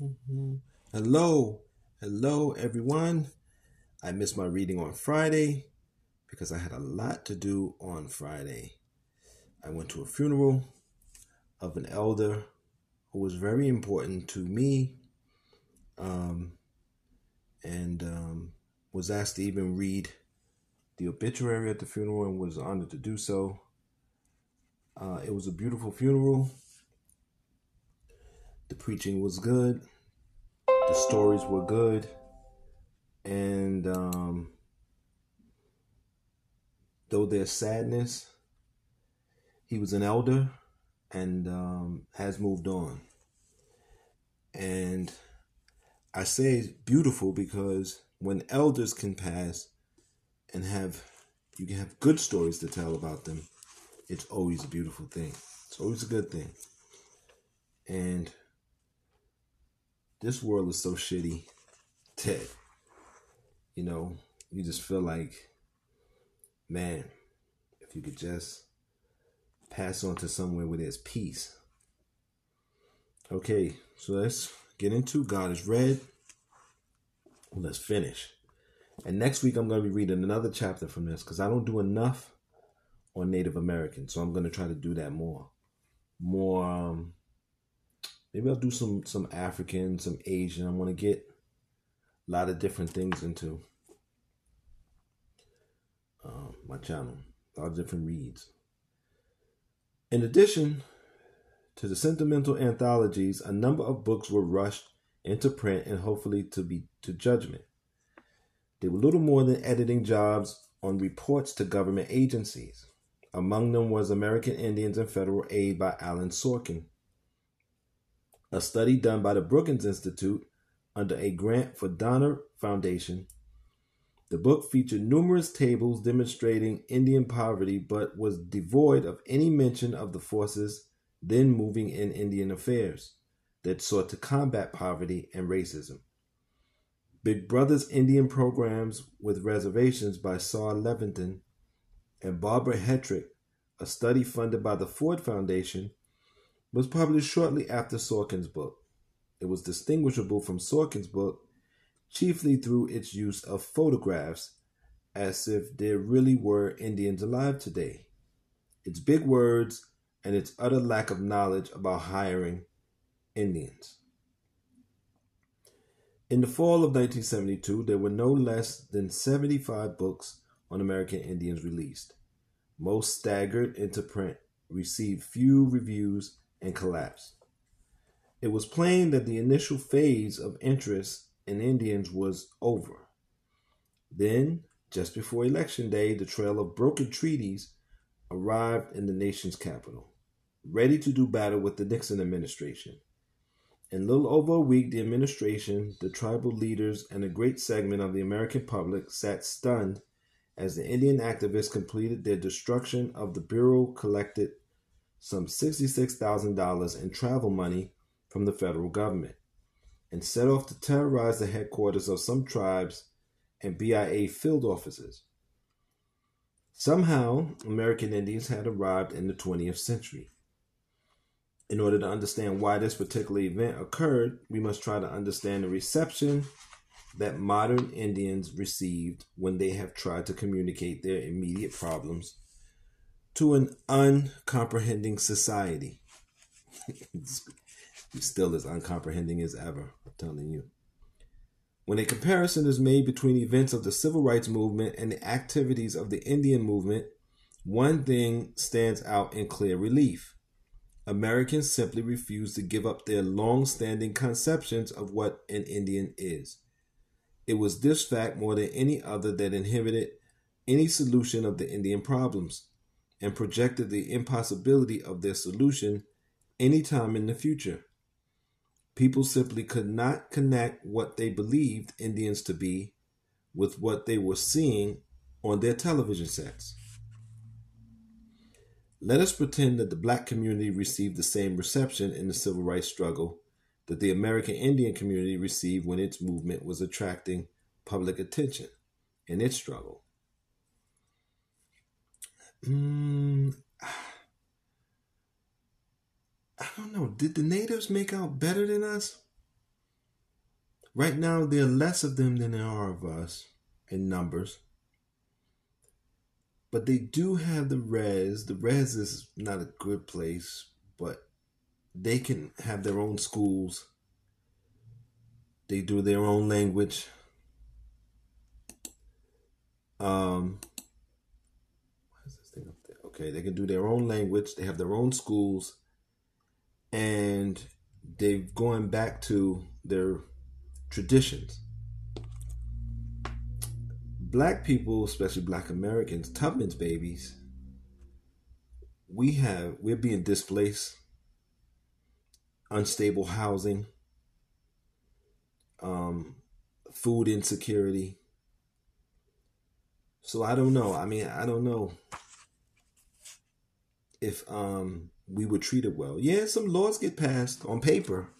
Mm-hmm. Hello, hello, everyone. I missed my reading on Friday because I had a lot to do on Friday. I went to a funeral of an elder who was very important to me um, and um, was asked to even read the obituary at the funeral and was honored to do so. Uh, it was a beautiful funeral. The preaching was good. The stories were good. And um, though there's sadness, he was an elder and um, has moved on. And I say beautiful because when elders can pass and have you can have good stories to tell about them, it's always a beautiful thing. It's always a good thing. And this world is so shitty that you know you just feel like man if you could just pass on to somewhere where there's peace. Okay so let's get into god is red. Let's finish. And next week i'm going to be reading another chapter from this because i don't do enough on native american so i'm going to try to do that more. More um, maybe I'll do some some African, some Asian. I want to get a lot of different things into uh, my channel, a lot of different reads. In addition to the sentimental anthologies, a number of books were rushed into print and hopefully to be to judgment. They were little more than editing jobs on reports to government agencies. Among them was American Indians and Federal Aid by Alan Sorkin a study done by the Brookings Institute under a grant for Donner Foundation. The book featured numerous tables demonstrating Indian poverty, but was devoid of any mention of the forces then moving in Indian affairs that sought to combat poverty and racism. Big Brother's Indian Programs with Reservations by Saul Levitan and Barbara Hetrick, a study funded by the Ford Foundation, was published shortly after Sorkin's book. It was distinguishable from Sorkin's book chiefly through its use of photographs as if there really were Indians alive today. Its big words and its utter lack of knowledge about hiring Indians. In the fall of 1972, there were no less than 75 books on American Indians released. Most staggered into print, received few reviews, and collapsed. It was plain that the initial phase of interest in Indians was over. Then, just before Election Day, the trail of broken treaties arrived in the nation's capital, ready to do battle with the Nixon administration. In little over a week, the administration, the tribal leaders, and a great segment of the American public sat stunned as the Indian activists completed their destruction of the Bureau collected some $66,000 in travel money from the federal government and set off to terrorize the headquarters of some tribes and BIA field offices. Somehow, American Indians had arrived in the 20th century. In order to understand why this particular event occurred, we must try to understand the reception that modern Indians received when they have tried to communicate their immediate problems to an uncomprehending society. still as uncomprehending as ever, I'm telling you. When a comparison is made between events of the civil rights movement and the activities of the Indian movement, one thing stands out in clear relief. Americans simply refuse to give up their long standing conceptions of what an Indian is. It was this fact more than any other that inhibited any solution of the Indian problems and projected the impossibility of their solution any time in the future. People simply could not connect what they believed Indians to be with what they were seeing on their television sets. Let us pretend that the black community received the same reception in the civil rights struggle that the American Indian community received when its movement was attracting public attention in its struggle. Mm, I don't know. Did the natives make out better than us? right now there are less of them than there are of us in numbers. But they do have the res. The res is not a good place, but they can have their own schools. They do their own language. Um, this thing up there? Okay, they can do their own language. They have their own schools, and they're going back to their traditions. Black people, especially Black Americans, Tubman's babies, we have we're being displaced, unstable housing, um, food insecurity. So I don't know. I mean, I don't know if um we were treated well. Yeah, some laws get passed on paper,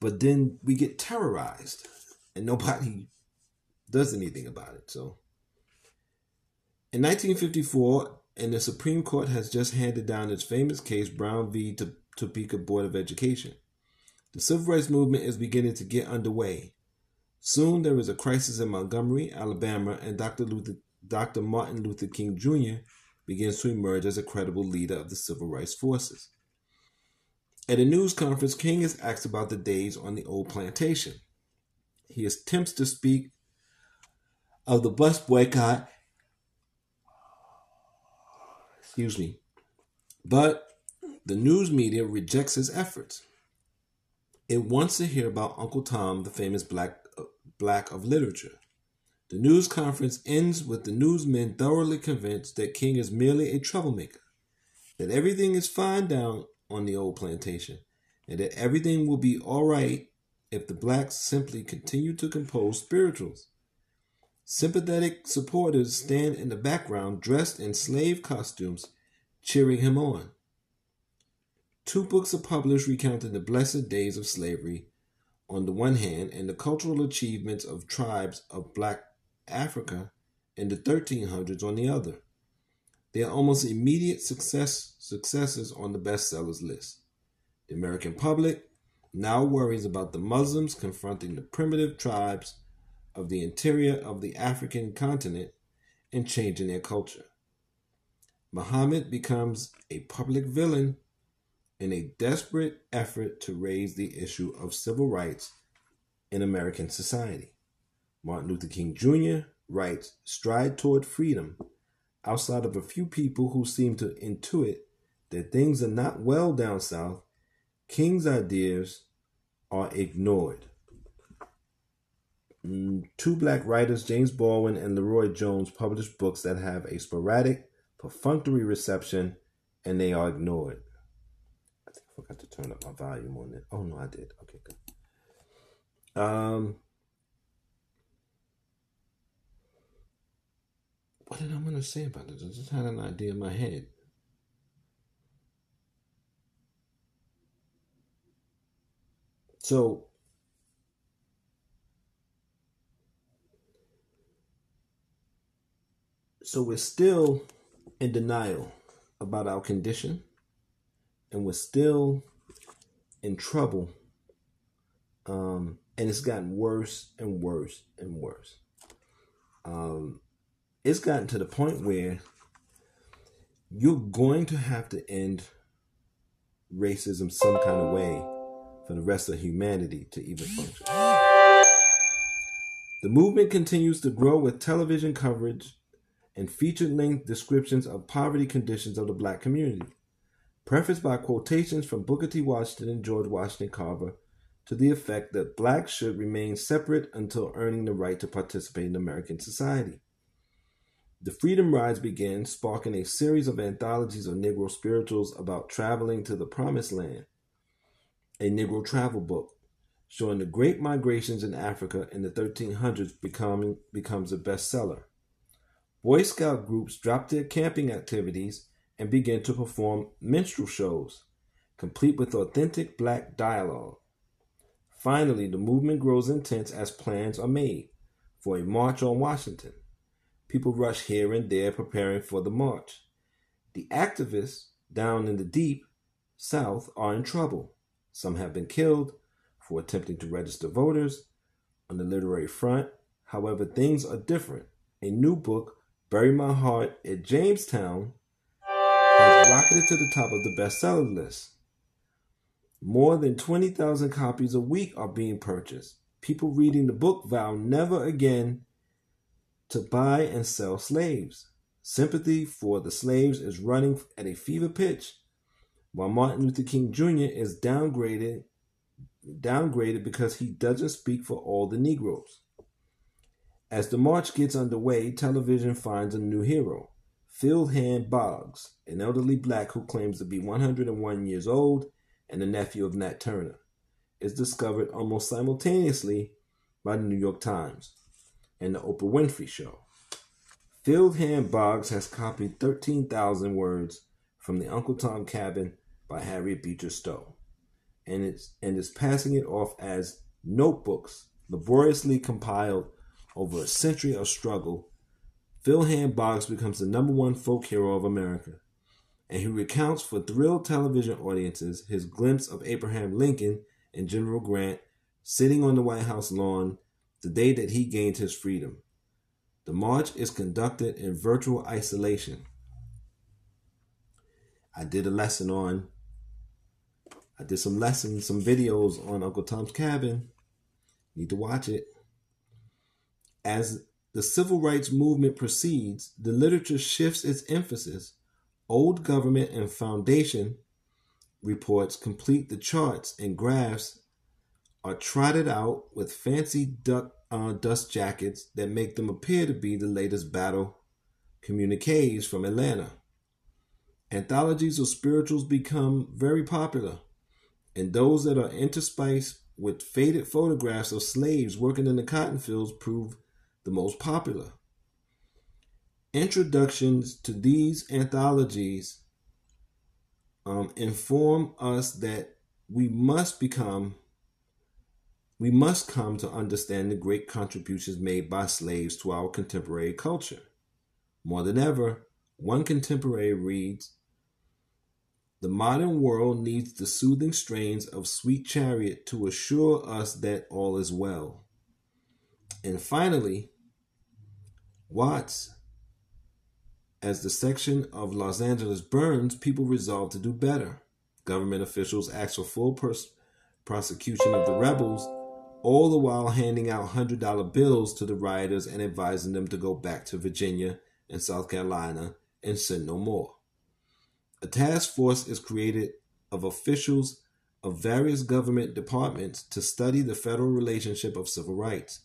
but then we get terrorized and nobody does anything about it. So in 1954, and the Supreme Court has just handed down its famous case Brown v. Topeka Board of Education. The civil rights movement is beginning to get underway. Soon there is a crisis in Montgomery, Alabama, and Dr. Luther, Dr. Martin Luther King Jr. begins to emerge as a credible leader of the civil rights forces. At a news conference, King is asked about the days on the old plantation. He attempts to speak of the bus boycott. Excuse me. But the news media rejects his efforts. It wants to hear about Uncle Tom, the famous black uh, black of literature. The news conference ends with the newsmen thoroughly convinced that King is merely a troublemaker, that everything is fine down on the old plantation, and that everything will be all right if the blacks simply continue to compose spirituals. Sympathetic supporters stand in the background dressed in slave costumes, cheering him on. Two books are published recounting the blessed days of slavery on the one hand and the cultural achievements of tribes of black Africa and the 1300s on the other. They are almost immediate success successes on the bestsellers list. The American public now worries about the Muslims confronting the primitive tribes of the interior of the African continent and changing their culture. Muhammad becomes a public villain in a desperate effort to raise the issue of civil rights in American society. Martin Luther King Jr. writes Stride toward freedom outside of a few people who seem to intuit that things are not well down south, King's ideas are ignored. Mm, two black writers, James Baldwin and LeRoi Jones, published books that have a sporadic, perfunctory reception and they are ignored. I think I forgot to turn up my volume on it. Oh no, I did. Okay, good. Um, what did I want to say about this? I just had an idea in my head. So So we're still in denial about our condition, and we're still in trouble. Um, and it's gotten worse and worse and worse. Um, it's gotten to the point where you're going to have to end racism some kind of way for the rest of humanity to even function. The movement continues to grow with television coverage and feature length descriptions of poverty conditions of the black community, prefaced by quotations from Booker T. Washington and George Washington Carver to the effect that blacks should remain separate until earning the right to participate in American society. The Freedom Rides began, sparking a series of anthologies of Negro spirituals about traveling to the Promised Land, a Negro travel book showing the great migrations in Africa in the 1300s becoming, becomes a bestseller. Boy Scout groups dropped their camping activities and began to perform minstrel shows, complete with authentic black dialogue. Finally, the movement grows intense as plans are made for a march on Washington. People rush here and there preparing for the march. The activists down in the deep south are in trouble. Some have been killed for attempting to register voters. on the literary front. However, things are different. A new book, Bury My Heart at Jamestown, has rocketed to the top of the bestseller list. More than 20,000 copies a week are being purchased. People reading the book vow never again to buy and sell slaves. Sympathy for the slaves is running at a fever pitch, while Martin Luther King Jr. is downgraded downgraded because he doesn't speak for all the Negroes. As the march gets underway, television finds a new hero, Field Hand Boggs, an elderly black who claims to be 101 years old and the nephew of Nat Turner, is discovered almost simultaneously by the New York Times and the Oprah Winfrey Show. Field Hand Boggs has copied 13,000 words from the Uncle Tom Cabin by Harriet Beecher Stowe and it's and is passing it off as notebooks laboriously compiled over a century of struggle. Field Hand Boggs becomes the number one folk hero of America, and he recounts for thrilled television audiences his glimpse of Abraham Lincoln and General Grant sitting on the White House lawn the day that he gained his freedom. The march is conducted in virtual isolation. I did a lesson on I did some lessons, some videos on Uncle Tom's Cabin. Need to watch it. As the civil rights movement proceeds, the literature shifts its emphasis. Old government and foundation reports complete the charts and graphs are trotted out with fancy duck, uh, dust jackets that make them appear to be the latest battle communiques from Atlanta. Anthologies of spirituals become very popular and those that are interspiced with faded photographs of slaves working in the cotton fields prove the most popular. Introductions to these anthologies um, inform us that we must become we must come to understand the great contributions made by slaves to our contemporary culture. More than ever, one contemporary reads the modern world needs the soothing strains of Sweet Chariot to assure us that all is well. And finally, Watts. As the section of Los Angeles burns, people resolve to do better. Government officials ask for full pers- prosecution of the rebels, all the while handing out $100 bills to the rioters and advising them to go back to Virginia and South Carolina and sin no more. A task force is created of officials of various government departments to study the federal relationship of civil rights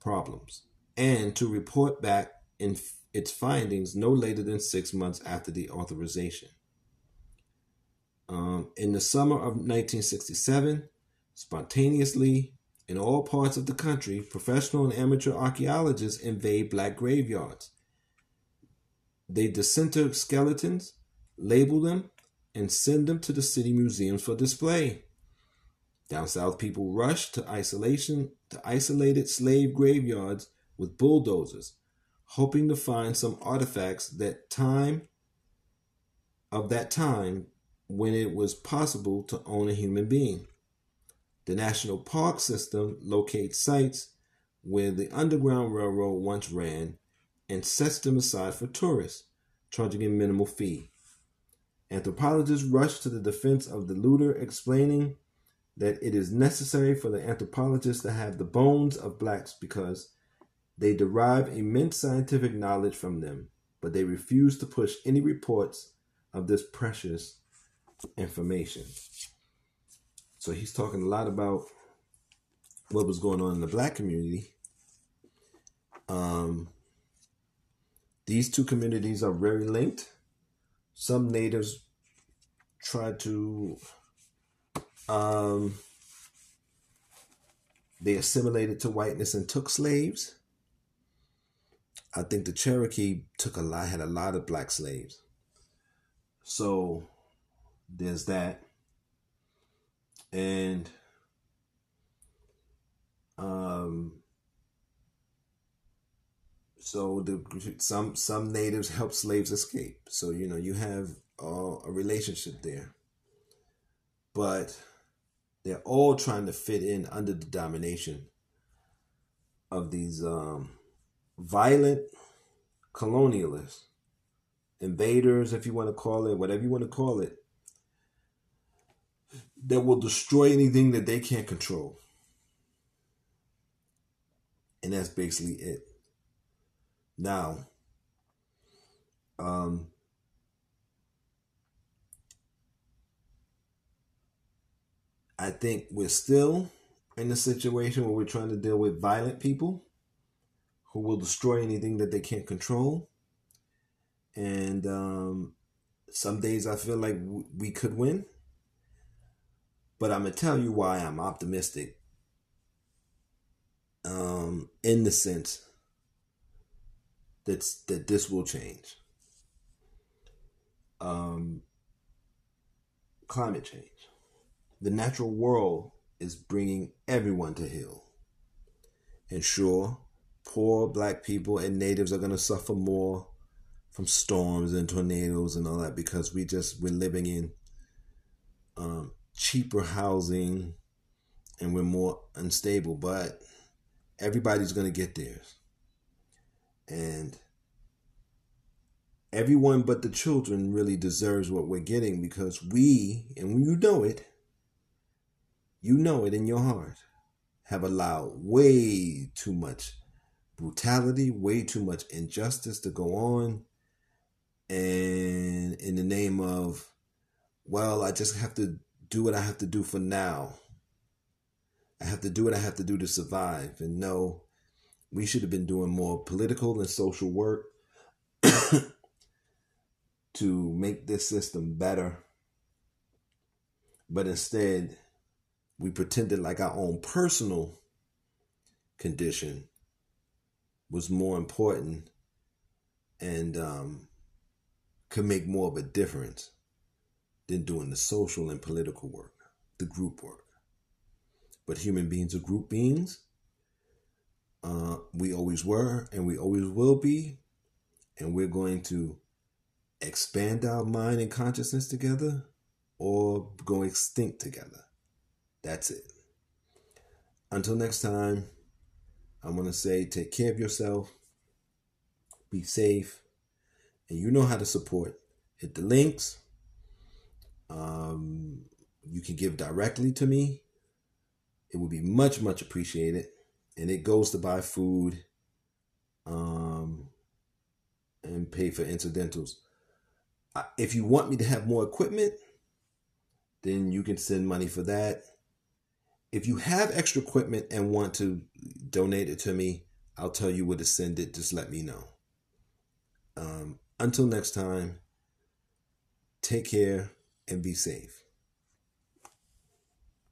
problems and to report back in its findings no later than six months after the authorization. Um, in the summer of 1967, spontaneously in all parts of the country, professional and amateur archaeologists invade black graveyards. They disinter skeletons, label them, and send them to the city museums for display. Down south, people rush to isolation to isolated slave graveyards with bulldozers, hoping to find some artifacts that time of that time when it was possible to own a human being. The National Park System locates sites where the Underground Railroad once ran and sets them aside for tourists, charging a minimal fee. Anthropologists rush to the defense of the looter, explaining that it is necessary for the anthropologists to have the bones of blacks because they derive immense scientific knowledge from them, but they refuse to push any reports of this precious information. So he's talking a lot about what was going on in the black community. Um, these two communities are very linked some natives tried to um, they assimilated to whiteness and took slaves. I think the Cherokee took a lot, had a lot of black slaves. So there's that. And um, so the some some natives help slaves escape. So you know you have uh, a relationship there, but they're all trying to fit in under the domination of these um, violent colonialists, invaders, if you want to call it, whatever you want to call it, that will destroy anything that they can't control. And that's basically it. Now, um, I think we're still in a situation where we're trying to deal with violent people who will destroy anything that they can't control. And um, some days I feel like we could win. But I'm going to tell you why I'm optimistic um, in the sense that's, that this will change. Um, climate change. The natural world is bringing everyone to heel. And sure, poor black people and natives are going to suffer more from storms and tornadoes and all that because we just we're living in um, cheaper housing and we're more unstable but everybody's going to get theirs and everyone but the children really deserves what we're getting because we and you know it you know it in your heart, have allowed way too much brutality, way too much injustice to go on. And in the name of, well, I just have to do what I have to do for now. I have to do what I have to do to survive. And no, we should have been doing more political and social work to make this system better. But instead, we pretended like our own personal condition was more important and um, could make more of a difference than doing the social and political work, the group work. But human beings are group beings. Uh, we always were and we always will be. And we're going to expand our mind and consciousness together or go extinct together. That's it. Until next time, I'm going to say take care of yourself, be safe, and you know how to support. Hit the links. Um, you can give directly to me. It would be much, much appreciated. And it goes to buy food um, and pay for incidentals. If you want me to have more equipment, then you can send money for that if you have extra equipment and want to donate it to me, I'll tell you where to send it. Just let me know. Um, until next time, take care and be safe.